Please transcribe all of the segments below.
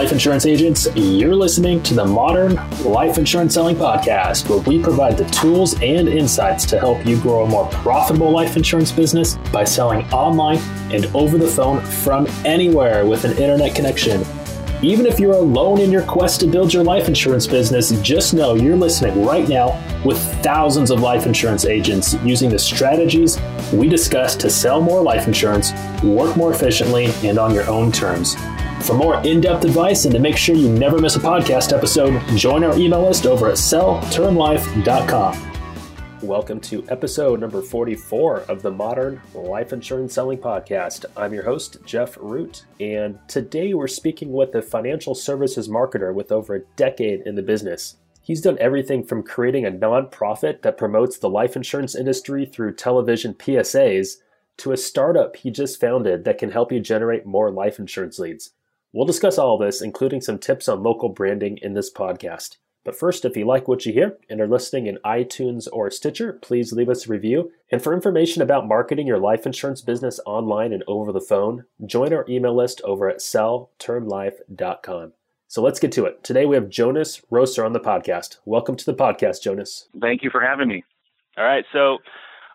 life insurance agents. You're listening to the Modern Life Insurance Selling Podcast, where we provide the tools and insights to help you grow a more profitable life insurance business by selling online and over the phone from anywhere with an internet connection. Even if you're alone in your quest to build your life insurance business, just know you're listening right now with thousands of life insurance agents using the strategies we discuss to sell more life insurance, work more efficiently, and on your own terms. For more in depth advice and to make sure you never miss a podcast episode, join our email list over at selltermlife.com. Welcome to episode number 44 of the Modern Life Insurance Selling Podcast. I'm your host, Jeff Root, and today we're speaking with a financial services marketer with over a decade in the business. He's done everything from creating a nonprofit that promotes the life insurance industry through television PSAs to a startup he just founded that can help you generate more life insurance leads. We'll discuss all this, including some tips on local branding in this podcast. But first, if you like what you hear and are listening in iTunes or Stitcher, please leave us a review. And for information about marketing your life insurance business online and over the phone, join our email list over at selltermlife.com. So let's get to it. Today we have Jonas Roeser on the podcast. Welcome to the podcast, Jonas. Thank you for having me. All right. So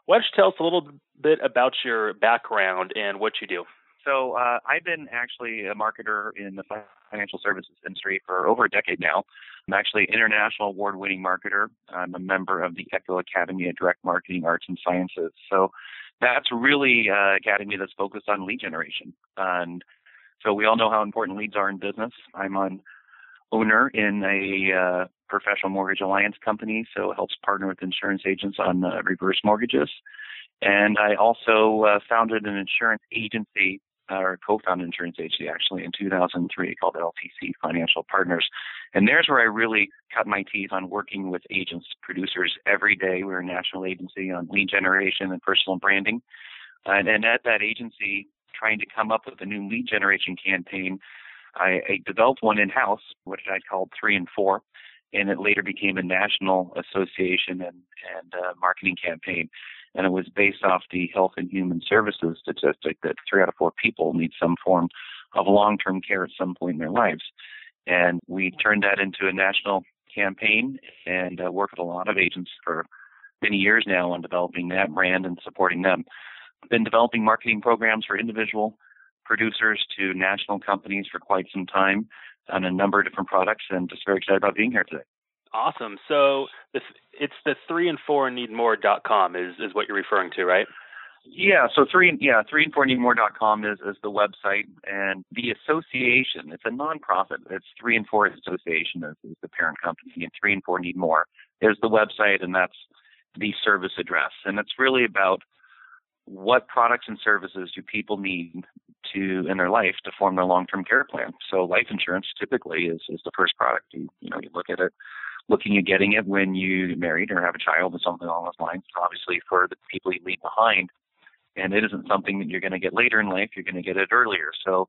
why don't you tell us a little bit about your background and what you do? So uh, I've been actually a marketer in the financial services industry for over a decade now. I'm actually an international award-winning marketer. I'm a member of the Echo Academy of Direct Marketing Arts and Sciences. So that's really uh, academy that's focused on lead generation. And so we all know how important leads are in business. I'm an owner in a uh, professional mortgage alliance company, so it helps partner with insurance agents on uh, reverse mortgages. And I also uh, founded an insurance agency or co-founded insurance agency actually in 2003 called LTC Financial Partners. And there's where I really cut my teeth on working with agents, producers every day. We're a national agency on lead generation and personal branding. And, and at that agency, trying to come up with a new lead generation campaign, I, I developed one in house, which I called Three in Four, and it later became a national association and, and uh, marketing campaign and it was based off the Health and Human Services statistic that three out of four people need some form of long-term care at some point in their lives. And we turned that into a national campaign and uh, worked with a lot of agents for many years now on developing that brand and supporting them. Been developing marketing programs for individual producers to national companies for quite some time on a number of different products and just very excited about being here today. Awesome. So it's the three in four need more dot com is is what you're referring to, right? Yeah, so three yeah, three in four need more dot com is, is the website and the association, it's a nonprofit. It's three in four association is, is the parent company and three in four need more is the website and that's the service address. And it's really about what products and services do people need to in their life to form their long term care plan. So life insurance typically is, is the first product. You you know, you look at it looking at getting it when you get married or have a child or something along those lines. Obviously, for the people you leave behind, and it isn't something that you're going to get later in life. You're going to get it earlier. So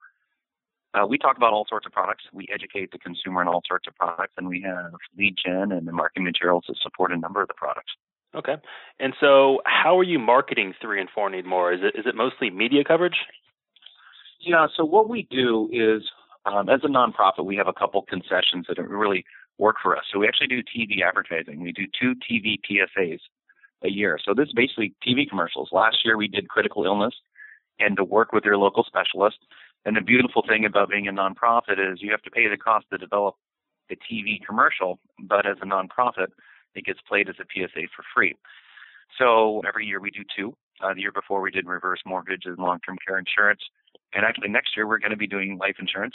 uh, we talk about all sorts of products. We educate the consumer on all sorts of products, and we have lead gen and the marketing materials that support a number of the products. Okay. And so, how are you marketing three in four need more? Is it is it mostly media coverage? Yeah. So what we do is, um, as a nonprofit, we have a couple concessions that are really work for us. So we actually do TV advertising. We do two TV PSAs a year. So this is basically TV commercials. Last year we did critical illness and to work with your local specialist. And the beautiful thing about being a nonprofit is you have to pay the cost to develop the TV commercial, but as a nonprofit, it gets played as a PSA for free. So every year we do two. Uh, the year before we did reverse mortgage and long-term care insurance. And actually next year we're going to be doing life insurance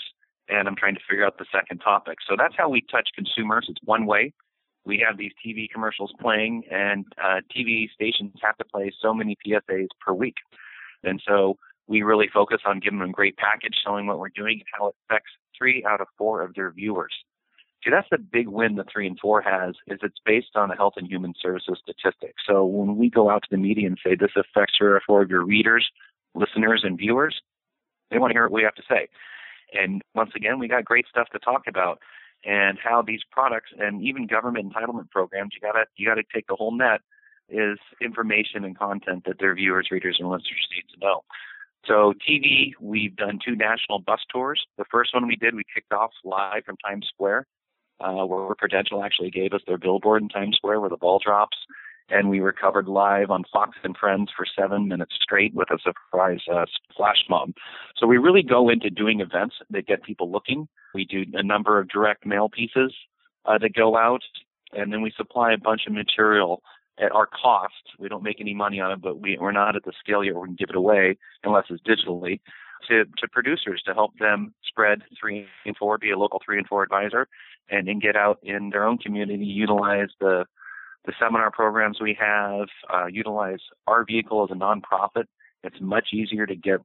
and I'm trying to figure out the second topic. So that's how we touch consumers. It's one way. We have these TV commercials playing, and uh, TV stations have to play so many PSAs per week. And so we really focus on giving them a great package, showing what we're doing and how it affects three out of four of their viewers. See, that's the big win the three in four has, is it's based on a health and human services statistic. So when we go out to the media and say this affects three or four of your readers, listeners, and viewers, they want to hear what we have to say. And once again, we got great stuff to talk about and how these products and even government entitlement programs, you gotta you gotta take the whole net is information and content that their viewers, readers, and listeners need to know. So TV, we've done two national bus tours. The first one we did, we kicked off live from Times Square, uh, where Prudential actually gave us their billboard in Times Square where the ball drops. And we were covered live on Fox and Friends for seven minutes straight with a surprise uh, flash mob. So we really go into doing events that get people looking. We do a number of direct mail pieces uh, that go out, and then we supply a bunch of material at our cost. We don't make any money on it, but we, we're not at the scale yet where we can give it away unless it's digitally to, to producers to help them spread three in four, be a local three in four advisor, and then get out in their own community, utilize the the seminar programs we have, uh, utilize our vehicle as a nonprofit. It's much easier to get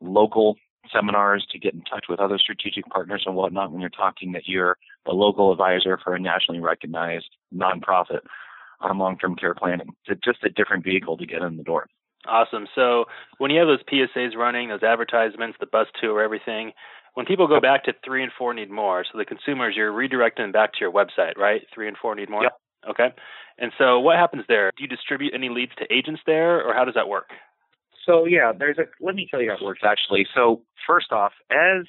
local seminars to get in touch with other strategic partners and whatnot when you're talking that you're a local advisor for a nationally recognized nonprofit on long-term care planning. It's just a different vehicle to get in the door. Awesome. So when you have those PSAs running, those advertisements, the bus tour, everything, when people go back to three in four need more, so the consumers, you're redirecting them back to your website, right? Three in four need more. Yep. Okay. And so what happens there? Do you distribute any leads to agents there, or how does that work? So yeah, there's a. Let me tell you how it works actually. So first off, as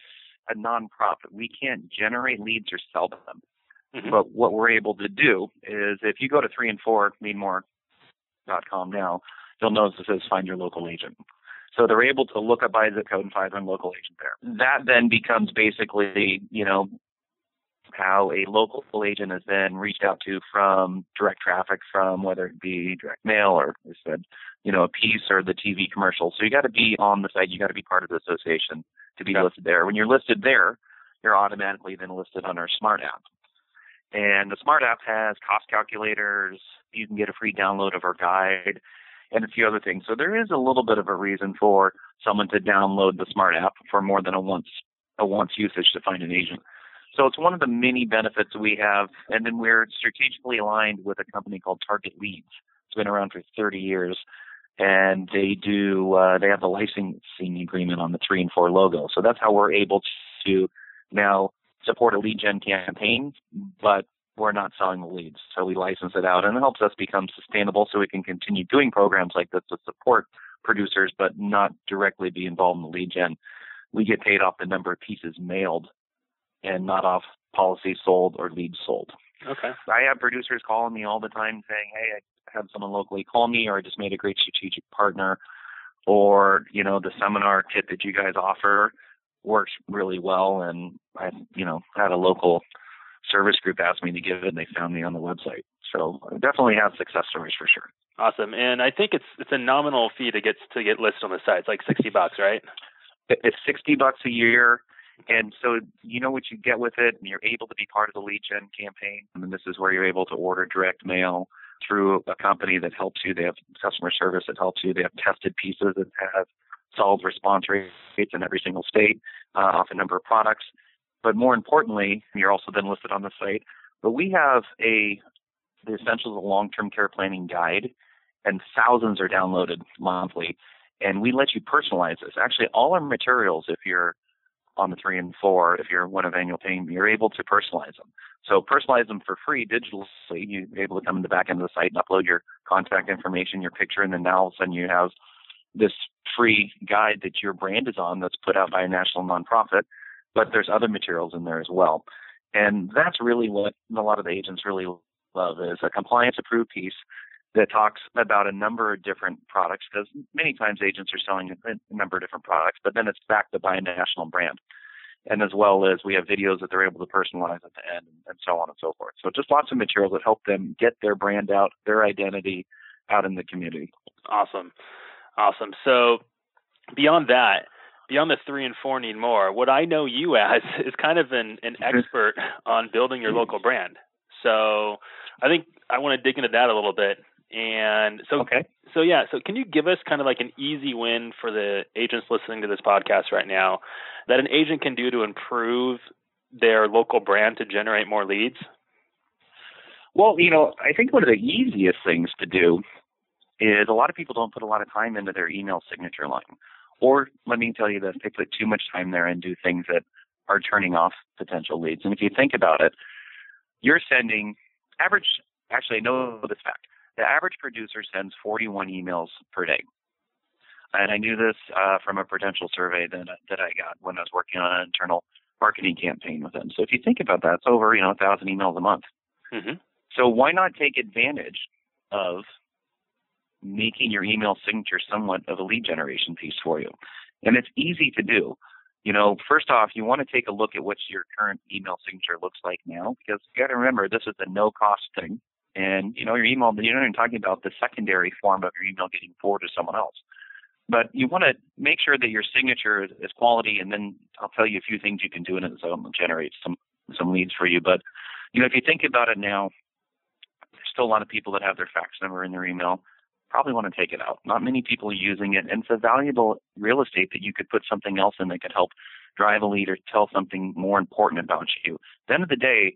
a nonprofit, we can't generate leads or sell them. Mm-hmm. But what we're able to do is if you go to three in four needmore.com now, you'll notice it says find your local agent. So they're able to look up by zip code and find their local agent there. That then becomes basically, you know, how a local agent is then reached out to from direct traffic from whether it be direct mail or I said, you know, a piece or the TV commercial. So you got to be on the site. You got to be part of the association to be listed there. When you're listed there, you're automatically then listed on our smart app. And the Smart app has cost calculators. You can get a free download of our guide and a few other things. So there is a little bit of a reason for someone to download the Smart app for more than a once a once usage to find an agent. So it's one of the many benefits we have. And then we're strategically aligned with a company called Target Leads. It's been around for 30 years. And they do, uh, they have the licensing agreement on the three in four logo. So that's how we're able to now support a lead gen campaign, but we're not selling the leads. So we license it out and it helps us become sustainable so we can continue doing programs like this to support producers, but not directly be involved in the lead gen. We get paid off the number of pieces mailed and not off policies sold or leads sold. Okay. I have producers calling me all the time saying, Hey, I had someone locally call me or I just made a great strategic partner or, you know, the seminar kit that you guys offer works really well. And I, you know, had a local service group ask me to give it, and they found me on the website. So I definitely have success stories for sure. Awesome, and I think it's it's a nominal fee to get to get listed on the site. It's like sixty bucks, right? It's sixty bucks a year. And so you know what you get with it, and you're able to be part of the lead gen campaign. And this is where you're able to order direct mail through a company that helps you. They have customer service that helps you. They have tested pieces that have solid response rates in every single state uh, off a number of products. But more importantly, you're also then listed on the site. But we have a the Essentials of Long-Term Care Planning guide, and thousands are downloaded monthly. And we let you personalize this. Actually, all our materials, if you're on the three in four, if you're one of annual paying, you're able to personalize them. So personalize them for free digitally. You're able to come in the back end of the site and upload your contact information, your picture, and then now all of a sudden you have this free guide that your brand is on that's put out by a national nonprofit, but there's other materials in there as well. And that's really what a lot of the agents really love is a compliance approved piece that talks about a number of different products because many times agents are selling a number of different products, but then it's backed by a national brand. And as well as we have videos that they're able to personalize at the end and so on and so forth. So just lots of materials that help them get their brand out, their identity out in the community. Awesome. Awesome. So beyond that, beyond the three in four need more, what I know you as is kind of an, an mm-hmm. expert on building your local brand. So I think I want to dig into that a little bit. And so, okay. so yeah, so can you give us kind of like an easy win for the agents listening to this podcast right now that an agent can do to improve their local brand to generate more leads? Well, you know, I think one of the easiest things to do is a lot of people don't put a lot of time into their email signature line. Or let me tell you this, they put too much time there and do things that are turning off potential leads. And if you think about it, you're sending average, actually, I know this fact. The average producer sends 41 emails per day. And I knew this uh, from a Prudential survey that that I got when I was working on an internal marketing campaign with them. So if you think about that, it's over you know a thousand emails a month. Mm-hmm. So why not take advantage of making your email signature somewhat of a lead generation piece for you? And it's easy to do. You know, first off, you want to take a look at what your current email signature looks like now, because you got to remember this is a no cost thing. And, you know, your email, you're not even talking about the secondary form of your email getting forwarded to someone else. But you want to make sure that your signature is, is quality, and then I'll tell you a few things you can do in it so it'll generate some some leads for you. But you know, if you think about it now, there's still a lot of people that have their fax number in their email. Probably want to take it out. Not many people are using it, and it's a valuable real estate that you could put something else in that could help drive a lead or tell something more important about you. At the end of the day,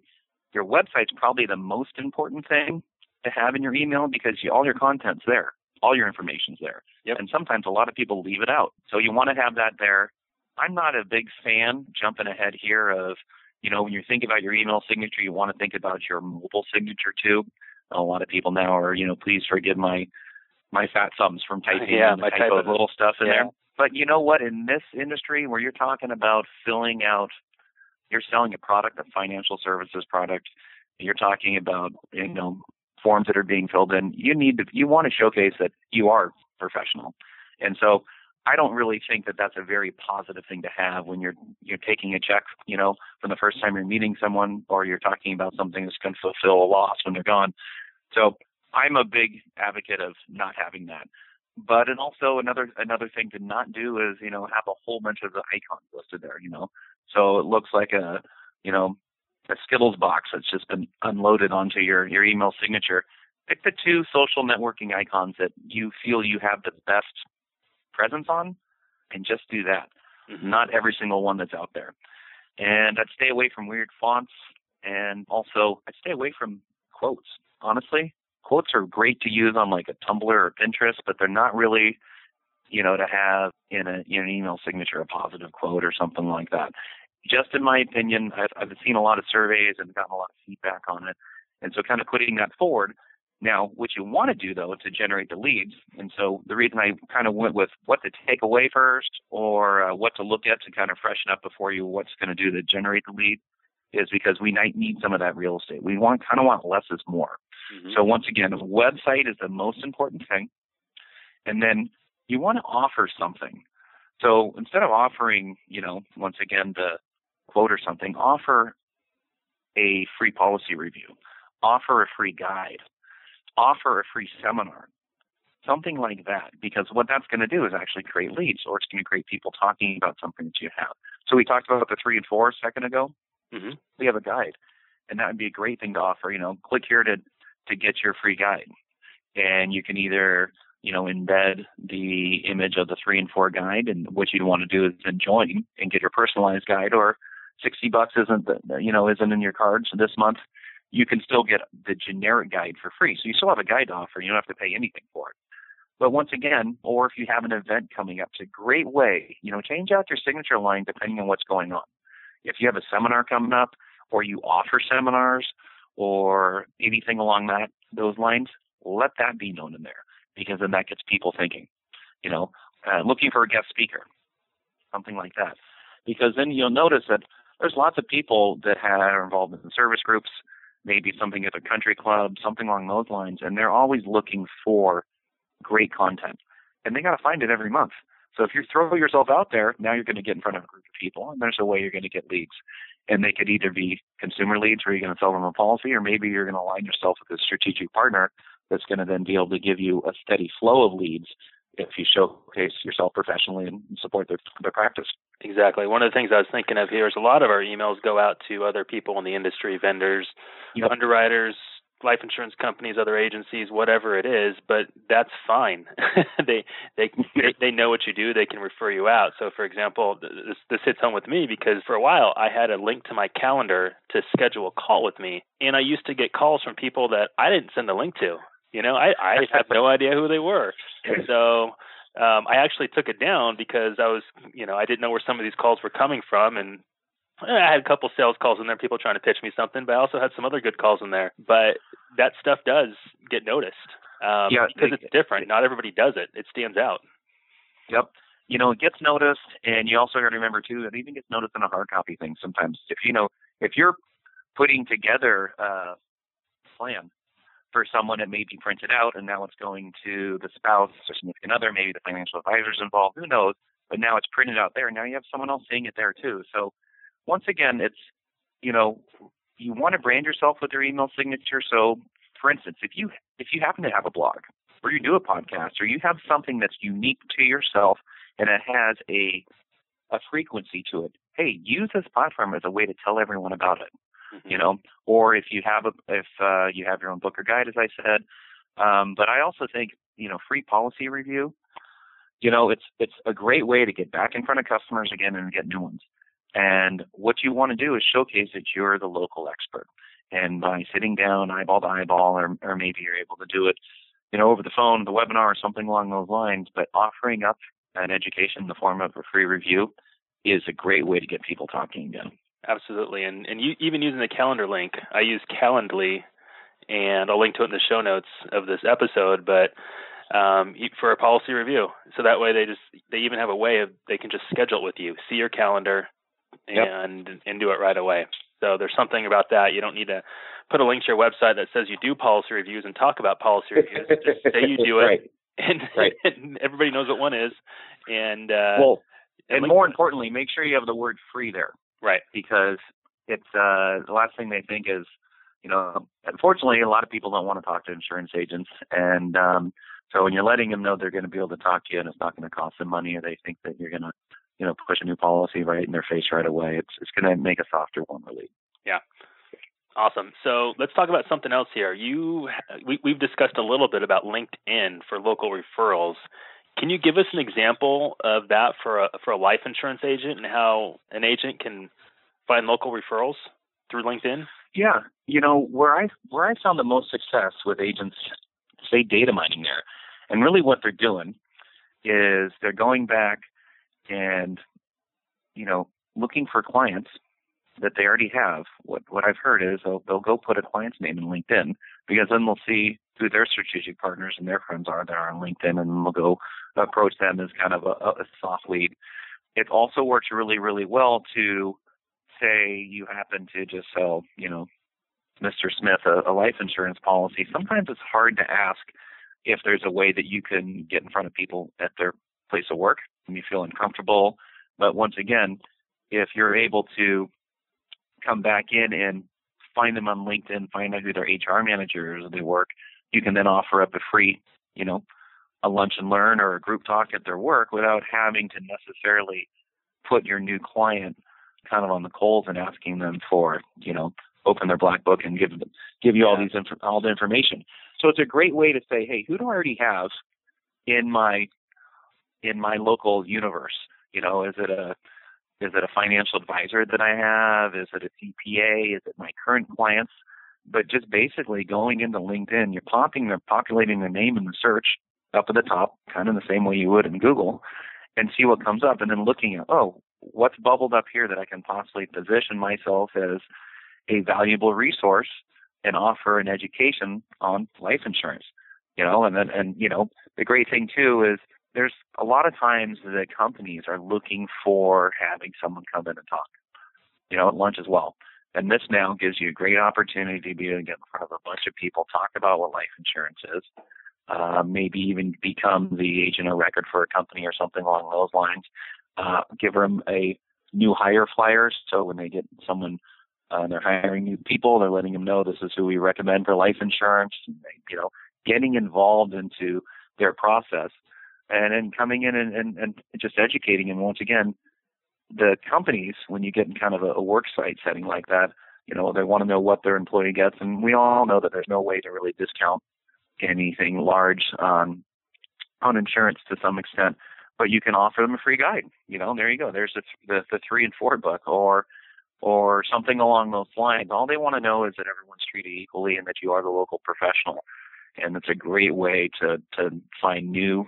your website's probably the most important thing to have in your email because you, all your content's there, all your information's there. Yep. And sometimes a lot of people leave it out. So you want to have that there. I'm not a big fan jumping ahead here of, you know, when you think about your email signature, you want to think about your mobile signature too. A lot of people now are, you know, please forgive my my fat thumbs from typing Yeah, in my the type of little stuff in Yeah. there. But you know what? In this industry where you're talking about filling out, you're selling a product, a financial services product. You're talking about, you know, forms that are being filled in. You need to, you want to showcase that you are professional. And so I don't really think that that's a very positive thing to have when you're you're taking a check, you know, from the first time you're meeting someone, or you're talking about something that's going to fulfill a loss when they're gone. So I'm a big advocate of not having that. But and also another another thing to not do is you know have a whole bunch of the icons listed there. You know, so it looks like a you know a Skittles box that's just been unloaded onto your your email signature. Pick the two social networking icons that you feel you have the best presence on, and just do that. Mhm. Not every single one that's out there. And I'd stay away from weird fonts, and also I'd stay away from quotes. Honestly, quotes are great to use on like a Tumblr or Pinterest, but they're not really, you know, to have in, a, in an email signature a positive quote or something like that. Just in my opinion, I've, I've seen a lot of surveys and gotten a lot of feedback on it, and so kind of putting that forward. Now, what you want to do though to generate the leads, and so the reason I kind of went with what to take away first or uh, what to look at to kind of freshen up before you what's going to do to generate the lead is because we might need some of that real estate. We want kind of want less is more. Mhm. So once again, a website is the most important thing. And then you want to offer something. So instead of offering, you know, once again the quote or something, offer a free policy review, offer a free guide, offer a free seminar, something like that. Because what that's going to do is actually create leads, or it's going to create people talking about something that you have. So we talked about the three in four a second ago Mhm. we have a guide and that would be a great thing to offer you know click here to to get your free guide and you can either you know embed the image of the three in four guide and what you'd want to do is then join and get your personalized guide or 60 bucks isn't the, you know isn't in your cards this month. You can still get the generic guide for free so you still have a guide to offer you don't have to pay anything for it. But once again or if you have an event coming up it's a great way you know change out your signature line depending on what's going on. If you have a seminar coming up or you offer seminars or anything along that those lines, let that be known in there because then that gets people thinking, you know, uh, looking for a guest speaker, something like that. Because then you'll notice that there's lots of people that are involved in service groups, maybe something at a country club, something along those lines, and they're always looking for great content. And they got to find it every month. So if you throw yourself out there, now you're going to get in front of a group of people, and there's a way you're going to get leads. And they could either be consumer leads where you're going to sell them a policy, or maybe you're going to align yourself with a strategic partner that's going to then be able to give you a steady flow of leads if you showcase yourself professionally and support their, their practice. Exactly. One of the things I was thinking of here is a lot of our emails go out to other people in the industry, vendors, Yep. underwriters, life insurance companies, other agencies, whatever it is, but that's fine. they they they they know what you do, they can refer you out. So for example, this this hits home with me because for a while I had a link to my calendar to schedule a call with me, and I used to get calls from people that I didn't send a link to. You know, I I had no idea who they were. So um, I actually took it down because I was, you know, I didn't know where some of these calls were coming from, and I had a couple sales calls in there, people trying to pitch me something, but I also had some other good calls in there. But that stuff does get noticed um, Yeah, because it's different. Not everybody does it. It stands out. Yep. You know, it gets noticed, and you also got to remember too, it even gets noticed in a hard copy thing sometimes. If you know, if you're putting together a plan for someone, it may be printed out, and now it's going to the spouse or significant other, maybe the financial advisor's involved, who knows? But now it's printed out there. Now you have someone else seeing it there too. So once again, it's you know, you want to brand yourself with your email signature. So, for instance, if you if you happen to have a blog or you do a podcast or you have something that's unique to yourself and it has a a frequency to it, hey, use this platform as a way to tell everyone about it. Mm-hmm. You know, or if you have a if uh, you have your own book or guide, as I said. Um, but I also think you know, free policy review. You know, it's it's a great way to get back in front of customers again and get new ones. And what you want to do is showcase that you're the local expert. And by sitting down eyeball to eyeball, or, or maybe you're able to do it, you know, over the phone, the webinar, or something along those lines, but offering up an education in the form of a free review is a great way to get people talking again. Absolutely, and and you, even using the calendar link, I use Calendly, and I'll link to it in the show notes of this episode. But um, for a policy review, so that way they just they even have a way of they can just schedule it with you, see your calendar, and yep. and do it right away. So there's something about that. You don't need to put a link to your website that says you do policy reviews and talk about policy reviews. Just say you do it, right. and, right. and everybody knows what one is. And uh, well, and, and more importantly, make sure you have the word free there. Right. Because it's uh, the last thing they think is, you know, unfortunately, a lot of people don't want to talk to insurance agents, and um, so when you're letting them know they're going to be able to talk to you and it's not going to cost them money, or they think that you're going to you know, push a new policy right in their face right away. It's it's going to make a softer one really. Yeah. Awesome. So let's talk about something else here. You, we, we've discussed a little bit about LinkedIn for local referrals. Can you give us an example of that for a for a life insurance agent and how an agent can find local referrals through LinkedIn? Yeah, you know where I where I found the most success with agents, say data mining there, and really what they're doing is they're going back and you know looking for clients that they already have. What what I've heard is they'll they'll go put a client's name in LinkedIn because then they'll see who their strategic partners and their friends are that are on LinkedIn, and they'll go approach them as kind of a, a soft lead. It also works really really well to say you happen to just sell you know Mr. Smith a, a life insurance policy. Sometimes it's hard to ask if there's a way that you can get in front of people at their place of work and you feel uncomfortable. But once again, if you're able to come back in and find them on LinkedIn, find out who their HR managers they work, you can then offer up a free, you know, a lunch and learn or a group talk at their work without having to necessarily put your new client kind of on the coals and asking them for, you know, open their black book and give them give you all these inf- all the information. So it's a great way to say, hey, who do I already have in my in my local universe. You know, is it a is it a financial advisor that I have? Is it a CPA? Is it my current clients? But just basically going into LinkedIn, you're popping their populating their name in the search up at the top, kind of the same way you would in Google, and see what comes up, and then looking at oh, what's bubbled up here that I can possibly position myself as a valuable resource and offer an education on life insurance. You know, and then and you know the great thing too is there's a lot of times that companies are looking for having someone come in and talk, you know, at lunch as well. And this now gives you a great opportunity to be able to get in front of a bunch of people, talk about what life insurance is, uh, maybe even become the agent of record for a company or something along those lines. Uh, give them a new hire flyers, so when they get someone, uh, they're hiring new people, they're letting them know this is who we recommend for life insurance. and You know, getting involved into their process and then coming in and, and, and just educating. And once again, the companies, when you get in kind of a, a work site setting like that, you know, they want to know what their employee gets. And we all know that there's no way to really discount anything large on on insurance to some extent, but you can offer them a free guide. You know, there you go. There's the the, the three in four book or or something along those lines. All they want to know is that everyone's treated equally and that you are the local professional. And it's a great way to to find new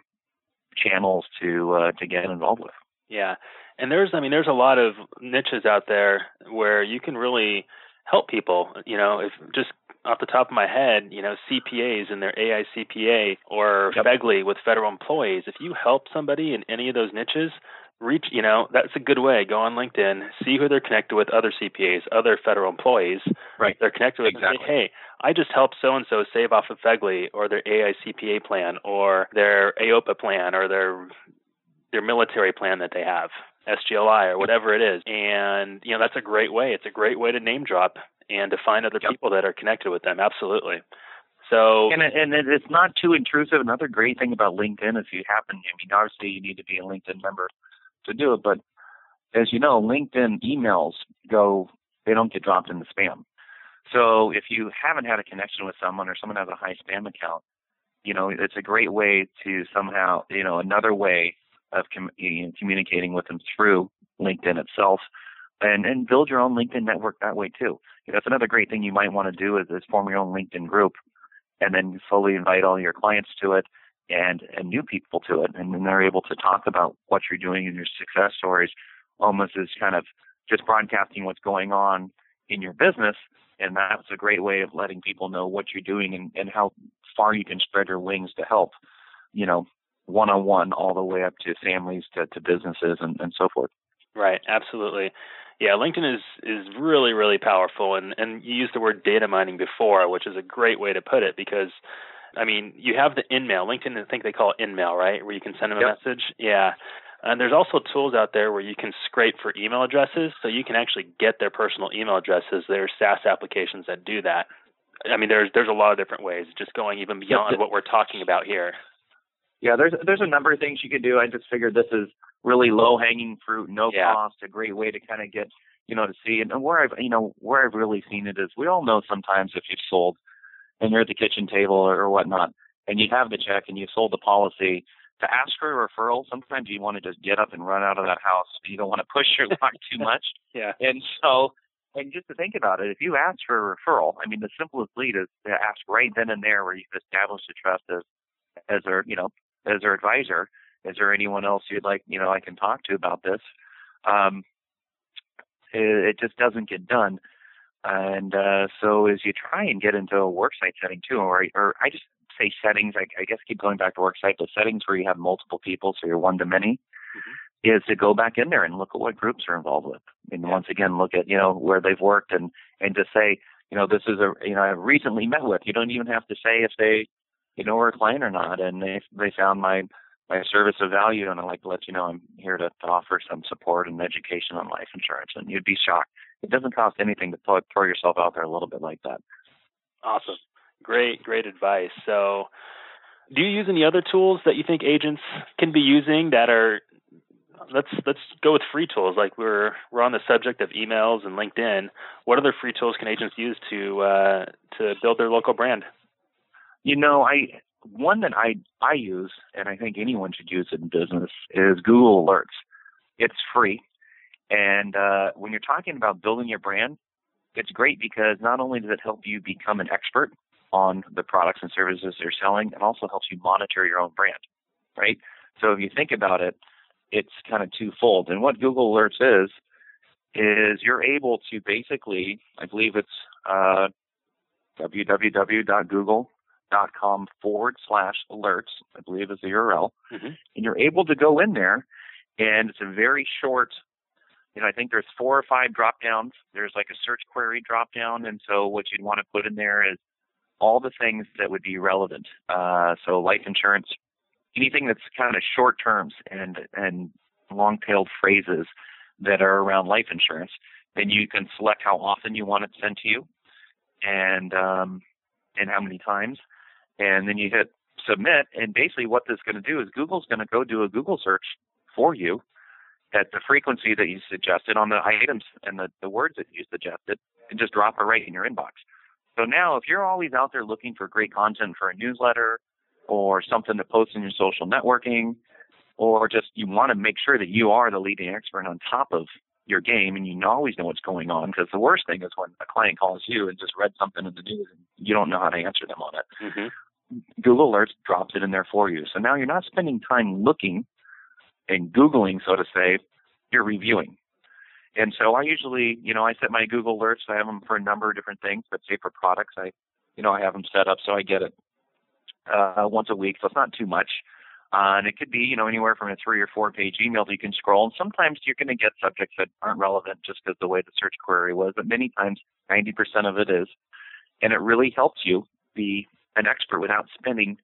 channels to uh, to get involved with. Yeah, and there's I mean there's a lot of niches out there where you can really help people. You know, if just off the top of my head, you know, CPAs and their AICPA or Yep. With federal employees. If you help somebody in any of those niches, reach, you know, that's a good way. Go on LinkedIn, see who they're connected with, other CPAs, other federal employees. Right. They're connected with and Exactly. say, hey, I just helped so and so save off of FEGLI or their AICPA plan or their AOPA plan or their their military plan that they have, SGLI or whatever it is. And you know, that's a great way. It's a great way to name drop and to find other Yep. people that are connected with them. Absolutely. So And and it's not too intrusive. Another great thing about LinkedIn, if you happen, I mean, obviously you need to be a LinkedIn member to do it, but as you know, LinkedIn emails go, they don't get dropped in the spam. So if you haven't had a connection with someone or someone has a high spam account, you know, it's a great way to somehow, you know, another way of com- communicating with them through LinkedIn itself and, and build your own LinkedIn network that way too. You know, that's another great thing you might want to do is, is form your own LinkedIn group and then slowly invite all your clients to it and, and new people to it. And then they're able to talk about what you're doing and your success stories almost as kind of just broadcasting what's going on in your business. And that's a great way of letting people know what you're doing and, and how far you can spread your wings to help, you know, one on one all the way up to families to, to businesses and, and so forth. Right, absolutely. Yeah, LinkedIn is is really really powerful, and and you used the word data mining before, which is a great way to put it because, I mean, you have the InMail. LinkedIn, I think they call it InMail, right, where you can send them a Yep. message. Yeah, and there's also tools out there where you can scrape for email addresses, so you can actually get their personal email addresses. There's SaaS applications that do that. I mean, there's there's a lot of different ways, just going even beyond what we're talking about here. Yeah, there's there's a number of things you could do. I just figured this is really low hanging fruit, no Yeah. cost, a great way to kind of get you know to see. And where I've you know where I've really seen it is we all know sometimes if you've sold and you're at the kitchen table or, whatnot, and you have the check and you've sold the policy. To ask for a referral, sometimes you want to just get up and run out of that house. You don't want to push your luck too much. Yeah. And so, and just to think about it, if you ask for a referral, I mean, the simplest lead is to ask right then and there where you've established a trust as, as their, you know, as their advisor. Is there anyone else you'd like, you know, I can talk to about this? Um, it, it just doesn't get done. And uh, so as you try and get into a worksite setting too, or, or I just say settings, I, I guess keep going back to worksite, but settings where you have multiple people, so you're one to many, is to go back in there and look at what groups are involved with. And Yeah. once again, look at, you know, where they've worked and, and to say, you know, this is a, you know, I've recently met with. You don't even have to say if they, you know, we're a client or not. And they, they found my, my service of value and I'd like to let you know I'm here to, to offer some support and education on life insurance. And you'd be shocked. It doesn't cost anything to throw, throw yourself out there a little bit like that. Awesome. Great, great advice. So, do you use any other tools that you think agents can be using that are let's let's go with free tools like we're we're on the subject of emails and LinkedIn. What other free tools can agents use to uh, to build their local brand? You know, I one that I I use and I think anyone should use in business is Google Alerts. It's free, and uh, when you're talking about building your brand, it's great because not only does it help you become an expert on the products and services you're selling, it also helps you monitor your own brand, right? So if you think about it, it's kind of twofold. And what Google Alerts is, is you're able to basically, I believe it's uh, www.google.com forward slash alerts, I believe is the URL. Mhm. And you're able to go in there, and it's a very short, you know, I think there's four or five drop downs. There's like a search query drop down. And so what you'd want to put in there is all the things that would be relevant. Uh, so life insurance, anything that's kind of short terms and, and long tailed phrases that are around life insurance. Then you can select how often you want it sent to you and, um, and how many times. And then you hit submit. And basically what this is going to do is Google's going to go do a Google search for you at the frequency that you suggested on the items and the, the words that you suggested and just drop it right in your inbox. So now if you're always out there looking for great content for a newsletter or something to post in your social networking or just you want to make sure that you are the leading expert on top of your game and you always know what's going on because the worst thing is when a client calls you and just read something in the news and you don't know how to answer them on it. Mm-hmm. Google Alerts drops it in there for you. So now you're not spending time looking and Googling, so to say, you're reviewing. And so I usually, you know, I set my Google Alerts. I have them for a number of different things, but say for products, I, you know, I have them set up so I get it uh, once a week, so it's not too much. Uh, and it could be, you know, anywhere from a three or four page email that you can scroll. And sometimes you're going to get subjects that aren't relevant just because the way the search query was, but many times 90% of it is. And it really helps you be an expert without spending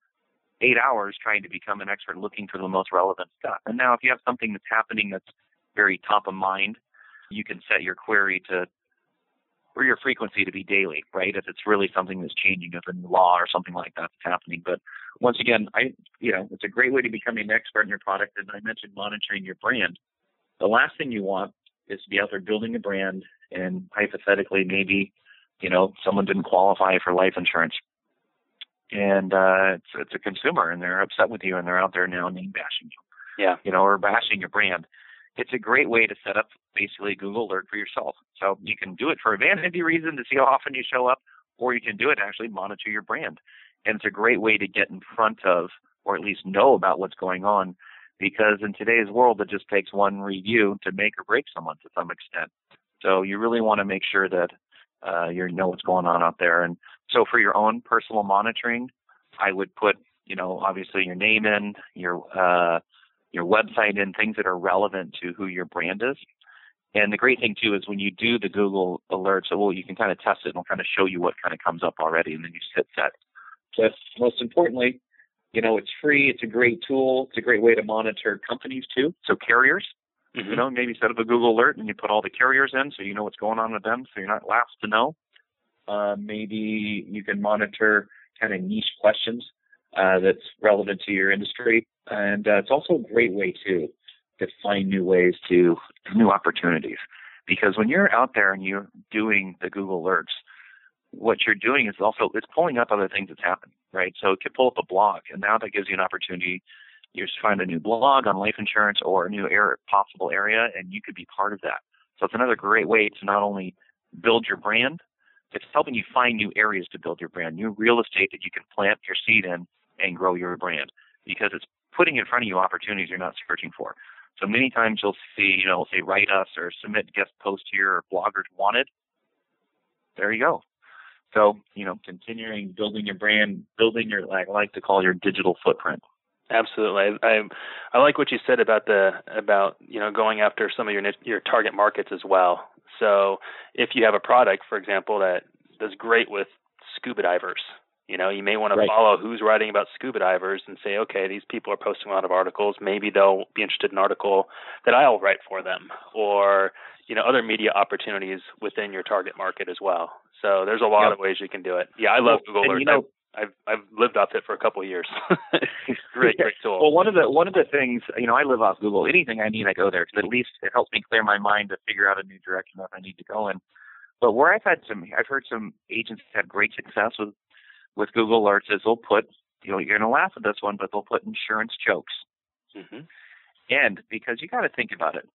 eight hours trying to become an expert looking for the most relevant stuff. And now if you have something that's happening that's very top of mind, you can set your query to or your frequency to be daily, right? If it's really something that's changing, if a new law or something like that's happening. But once again, I, you know, it's a great way to become an expert in your product. And I mentioned monitoring your brand. The last thing you want is to be out there building a brand and hypothetically maybe, you know, someone didn't qualify for life insurance. And uh, it's, it's a consumer and they're upset with you and they're out there now name bashing you. Yeah. You know, or bashing your brand it's a great way to set up basically Google Alert for yourself. So you can do it for a vanity reason to see how often you show up, or you can do it to actually monitor your brand. And it's a great way to get in front of, or at least know about what's going on, because in today's world, it just takes one review to make or break someone to some extent. So you really want to make sure that uh, you know what's going on out there. And so for your own personal monitoring, I would put, you know, obviously your name in, your uh, your website in things that are relevant to who your brand is. And the great thing too is when you do the Google alerts, so well, you can kind of test it and it'll kind of show you what kind of comes up already, and then you just hit set. But most importantly, you know, it's free. It's a great tool. It's a great way to monitor companies too. So carriers, mm-hmm. you know, maybe set up a Google alert and you put all the carriers in, so you know what's going on with them, so you're not last to know. Uh, maybe you can monitor kind of niche questions uh, that's relevant to your industry. And uh, it's also a great way too to find new ways to new opportunities. Because when you're out there and you're doing the Google alerts, what you're doing is also it's pulling up other things that's happening, right? So it could pull up a blog, and now that gives you an opportunity. You just find a new blog on life insurance or a new area, possible area, and you could be part of that. So it's another great way to not only build your brand, it's helping you find new areas to build your brand, new real estate that you can plant your seed in and grow your brand because it's putting in front of you opportunities you're not searching for. So many times you'll see, you know, say write us or submit guest post here or bloggers wanted. There you go. So, you know, continuing building your brand, building your like I like to call your digital footprint. Absolutely. I, I I like what you said about the about, you know, going after some of your your target markets as well. So, if you have a product, for example, that does great with scuba divers, you know, you may want right. to follow who's writing about scuba divers and say, okay, these people are posting a lot of articles. Maybe they'll be interested in an article that I'll write for them, or you know, other media opportunities within your target market as well. So there's a lot yep. of ways you can do it. Yeah, I love Google Alerts. You know, I've I've lived off it for a couple of years. great, great tool. Well, one of the one of the things you know, I live off Google. Anything I need, I go there because at least it helps me clear my mind to figure out a new direction that I need to go in. But where I've had some, I've heard some agents have great success with with Google Alerts is they'll put, you know, you're going to laugh at this one, but they'll put insurance jokes. Mm-hmm. And because you got to think about it,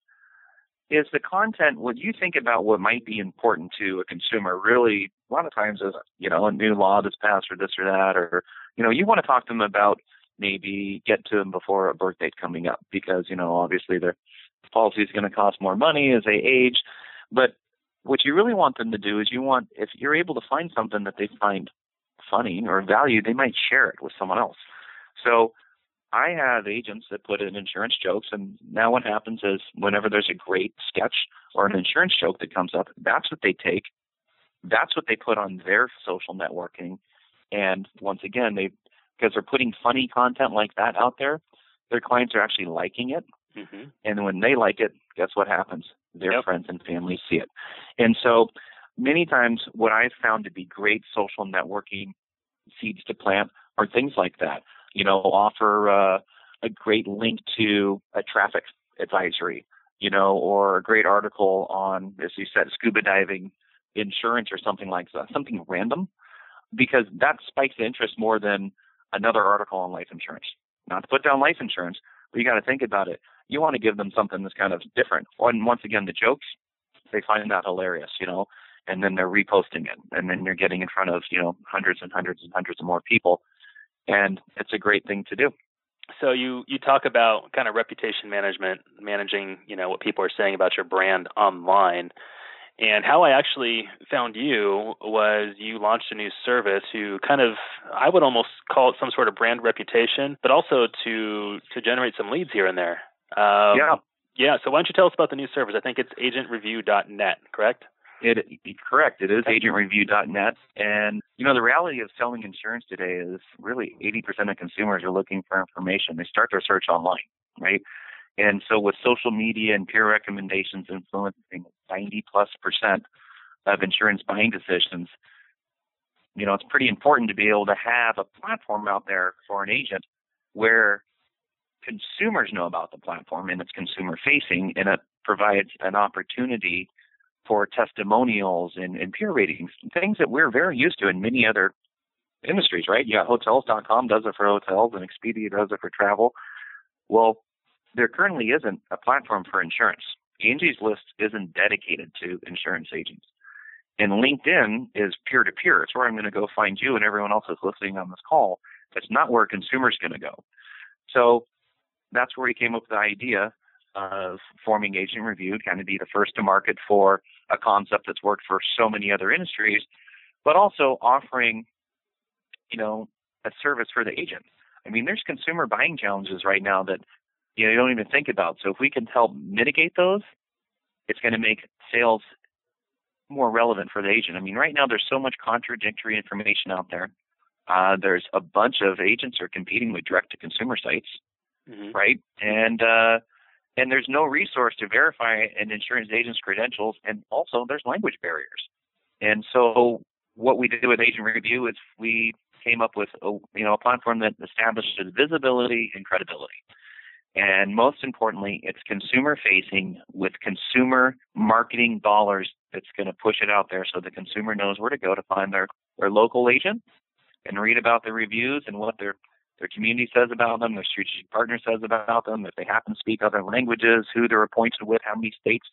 is the content what you think about what might be important to a consumer really a lot of times is you know a new law that's passed or this or that or you know you want to talk to them about maybe get to them before a birth date coming up because you know obviously their policy is going to cost more money as they age but what you really want them to do is you want if you're able to find something that they find funny or value, they might share it with someone else. So I have agents that put in insurance jokes, and now what happens is whenever there's a great sketch or an insurance joke that comes up, that's what they take. That's what they put on their social networking. And once again, they because they're putting funny content like that out there, their clients are actually liking it. Mm-hmm. And when they like it, guess what happens? Their yep. friends and family see it. And so many times what I've found to be great social networking seeds to plant are things like that. You know, offer uh, a great link to a traffic advisory, you know, or a great article on, as you said, scuba diving insurance or something like that, something random, because that spikes the interest more than another article on life insurance. Not to put down life insurance, but you got to think about it. You want to give them something that's kind of different. And once again, the jokes, they find that hilarious, you know and then they're reposting it and then you're getting in front of you know hundreds and hundreds and hundreds of more people and it's a great thing to do so you you talk about kind of reputation management managing you know what people are saying about your brand online And how I actually found you was you launched a new service to kind of, I would almost call it some sort of brand reputation, but also to to generate some leads here and there. Um, yeah. Yeah. So why don't you tell us about the new service? I think it's agentreview.net, correct? It, correct. It is agentreview.net. And, you know, the reality of selling insurance today is really 80% of consumers are looking for information. They start their search online, right? And so with social media and peer recommendations influencing 90 plus percent of insurance buying decisions, you know, it's pretty important to be able to have a platform out there for an agent where consumers know about the platform and it's consumer facing and it provides an opportunity for testimonials and, and peer ratings, things that we're very used to in many other industries, right? Yeah, hotels.com does it for hotels and Expedia does it for travel. Well, there currently isn't a platform for insurance. Angie's List isn't dedicated to insurance agents. And LinkedIn is peer to peer. It's where I'm going to go find you and everyone else that's listening on this call. That's not where a consumer's going to go. So that's where he came up with the idea of forming Agent Review, kind of be the first to market for a concept that's worked for so many other industries, but also offering, you know, a service for the agent. I mean, there's consumer buying challenges right now that you know you don't even think about. So if we can help mitigate those, it's going to make sales more relevant for the agent. I mean, right now there's so much contradictory information out there. Uh, there's a bunch of agents are competing with direct to consumer sites, mm-hmm. right? And uh, and there's no resource to verify an insurance agent's credentials, and also there's language barriers. And so what we did with Agent Review is we came up with a, you know a platform that establishes visibility and credibility. And most importantly, it's consumer facing with consumer marketing dollars that's going to push it out there so the consumer knows where to go to find their, their local agent and read about the reviews and what their their community says about them, their strategic partner says about them, if they happen to speak other languages, who they're appointed with, how many states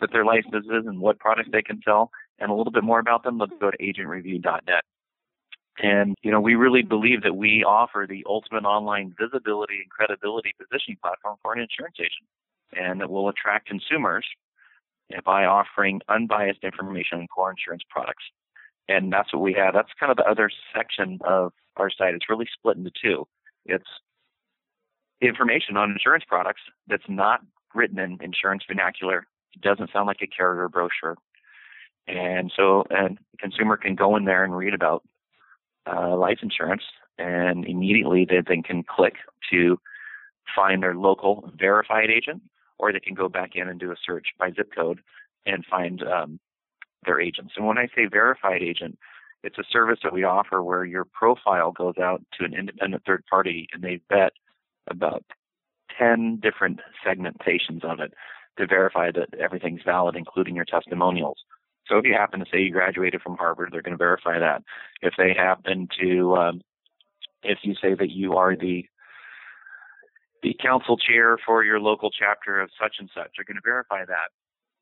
that their license is, and what products they can sell, and a little bit more about them, let's go to agentreview.net. And, you know, we really believe that we offer the ultimate online visibility and credibility positioning platform for an insurance agent and that will attract consumers by offering unbiased information on core insurance products. And that's what we have. That's kind of the other section of our site. It's really split into two. It's information on insurance products that's not written in insurance vernacular. It doesn't sound like a carrier brochure. And so a consumer can go in there and read about uh, life insurance, and immediately they then can click to find their local verified agent, or they can go back in and do a search by zip code and find um, their agents. And when I say verified agent, it's a service that we offer where your profile goes out to an independent third party and they vet about 10 different segmentations of it to verify that everything's valid, including your testimonials. So if you happen to say you graduated from Harvard, they're going to verify that. If they happen to, um, if you say that you are the the council chair for your local chapter of such and such, they're going to verify that.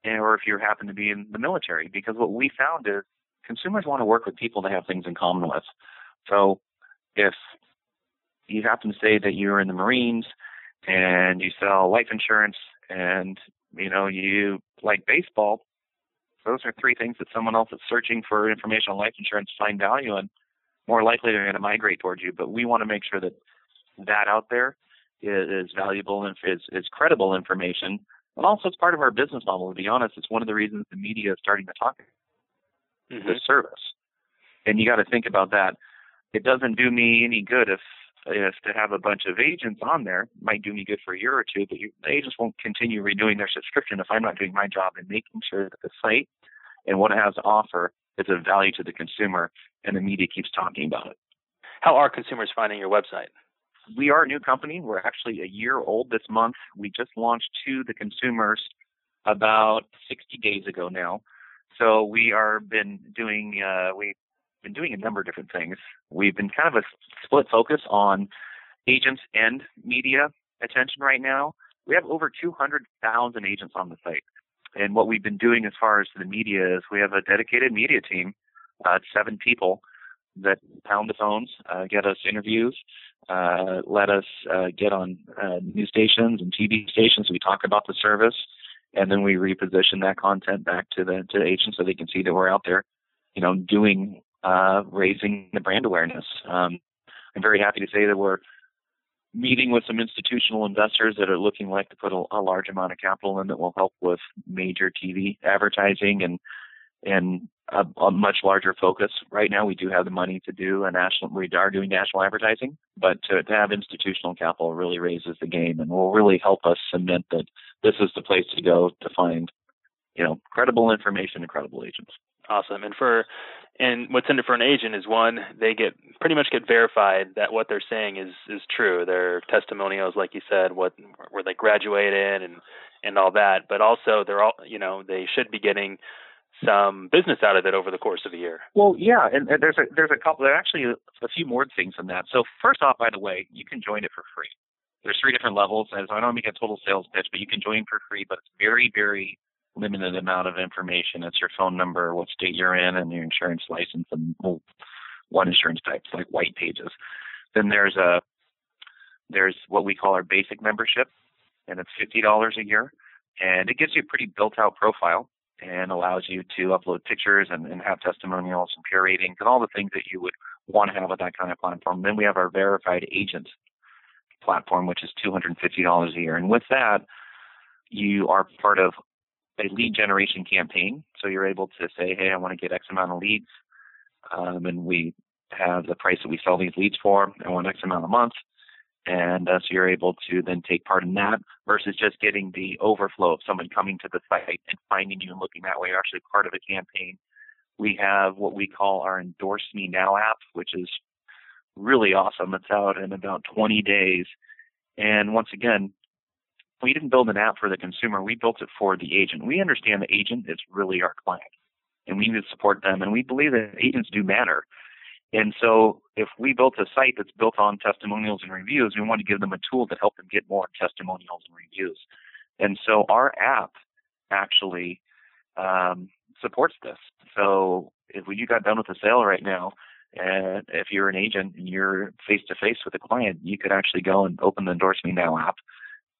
Or if you happen to be in the military, because what we found is consumers want to work with people they have things in common with. So if you happen to say that you're in the Marines and you sell life insurance and you know you like baseball, those are three things that someone else that's searching for information on life insurance find value in. More likely they're going to migrate towards you. But we want to make sure that that out there is, is valuable and is, is credible information. And also it's part of our business model. To be honest, it's one of the reasons the media is starting to talk mm-hmm. the service. And you got to think about that. It doesn't do me any good if if to have a bunch of agents on there might do me good for a year or two, but you, the agents won't continue renewing their subscription if I'm not doing my job in making sure that the site and what it has to offer is of value to the consumer, and the media keeps talking about it. How are consumers finding your website? We are a new company. We're actually a year old this month. We just launched to the consumers about 60 days ago now. So we are been doing uh, we've been doing a number of different things. We've been kind of a split focus on agents and media attention right now. We have over 200,000 agents on the site. And what we've been doing as far as the media is we have a dedicated media team, uh, seven people that pound the phones, uh, get us interviews, uh, let us uh, get on uh, news stations and TV stations. We talk about the service and then we reposition that content back to the to the agents so they can see that we're out there, you know, doing uh, raising the brand awareness. Um, I'm very happy to say that we're meeting with some institutional investors that are looking like to put a, a large amount of capital in that will help with major TV advertising and and a, a, much larger focus. Right now, we do have the money to do a national. We are doing national advertising, but to, to have institutional capital really raises the game and will really help us cement that this is the place to go to find, you know, credible information and credible agents. Awesome. And for and what's in it for an agent is one, they get pretty much get verified that what they're saying is is true. Their testimonials, like you said, what where they graduated and and all that. But also they're all you know, they should be getting some business out of it over the course of a year. Well, yeah, and, and there's a there's a couple. There actually a, few more things than that. So first off, by the way, you can join it for free. There's three different levels, and so I don't make a total sales pitch, but you can join for free. But it's very very limited amount of information. It's your phone number, what state you're in, and your insurance license, and well, one insurance type, like white pages. Then there's a there's what we call our basic membership, and it's fifty dollars a year, and it gives you a pretty built out profile and allows you to upload pictures and, and have testimonials and peer ratings and all the things that you would want to have with that kind of platform. Then we have our verified agent platform, which is $250 a year. And with that, you are part of a lead generation campaign. So you're able to say, hey, I want to get X amount of leads. Um, and we have the price that we sell these leads for. I want X amount a month. And uh, so you're able to then take part in that versus just getting the overflow of someone coming to the site and finding you and looking that way. You're actually part of a campaign. We have what we call our Endorse Me Now app, which is really awesome. It's out in about 20 days. And once again, we didn't build an app for the consumer. We built it for the agent. We understand the agent is really our client and we need to support them. And we believe that agents do matter. And so if we built a site that's built on testimonials and reviews, we want to give them a tool to help them get more testimonials and reviews. And so our app actually um, supports this. So if you got done with a sale right now, and if you're an agent and you're face to face with a client, you could actually go and open the Endorse Me Now app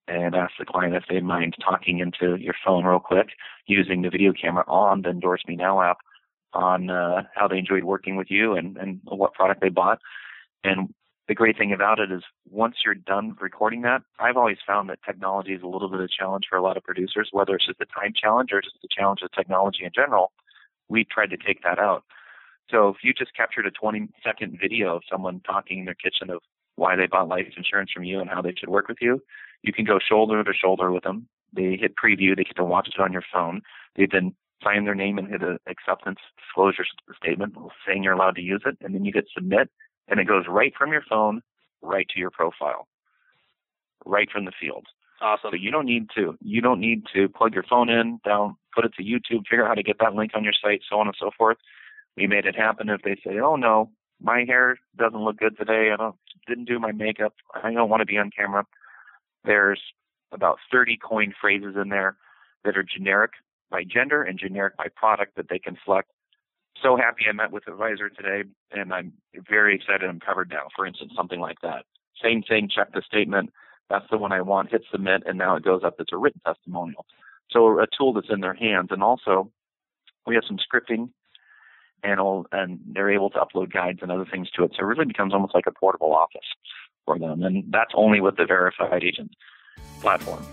and ask the client if they mind talking into your phone real quick using the video camera on the Endorse Me Now app on uh, how they enjoyed working with you and, and what product they bought. And the great thing about it is once you're done recording that, I've always found that technology is a little bit of a challenge for a lot of producers, whether it's just a time challenge or just the challenge of technology in general. We tried to take that out. So if you just captured a 20 second video of someone talking in their kitchen of why they bought life insurance from you and how they should work with you, you can go shoulder to shoulder with them. They hit preview, they get to watch it on your phone. They then sign their name and hit an acceptance disclosure statement saying you're allowed to use it, and then you hit submit, and it goes right from your phone right to your profile, right from the field. Awesome. So you don't need to you don't need to plug your phone in, down, put it to YouTube, figure out how to get that link on your site, so on and so forth. We made it happen. If they say, "Oh no, my hair doesn't look good today. I don't didn't do my makeup. I don't want to be on camera." There's about 30 coin phrases in there that are generic by gender and generic by product that they can select. So happy I met with the advisor today, and I'm very excited I'm covered now. For instance, something like that. Same thing, check the statement. That's the one I want. Hit submit, and now it goes up. It's a written testimonial. So a tool that's in their hands, and also we have some scripting, and and they're able to upload guides and other things to it. So it really becomes almost like a portable office for them, and that's only with the verified agent platform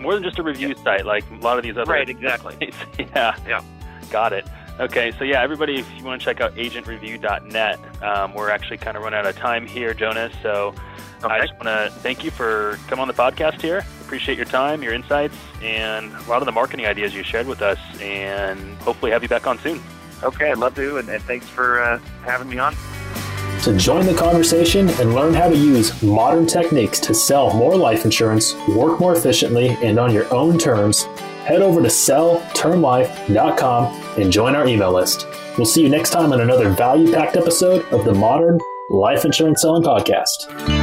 more than just a review yeah. site like a lot of these other. Right, exactly. yeah. Yeah. Got it. Okay, so yeah, everybody, if you want to check out agentreview.net, um, we're actually kind of running out of time here, Jonas. So okay. I just want to thank you for coming on the podcast here. Appreciate your time, your insights, and a lot of the marketing ideas you shared with us, and hopefully have you back on soon. Okay, I'd love to, and, and thanks for uh, having me on. To join the conversation and learn how to use modern techniques to sell more life insurance, work more efficiently, and on your own terms, head over to selltermlife.com and join our email list. We'll see you next time on another value packed episode of the Modern Life Insurance Selling Podcast.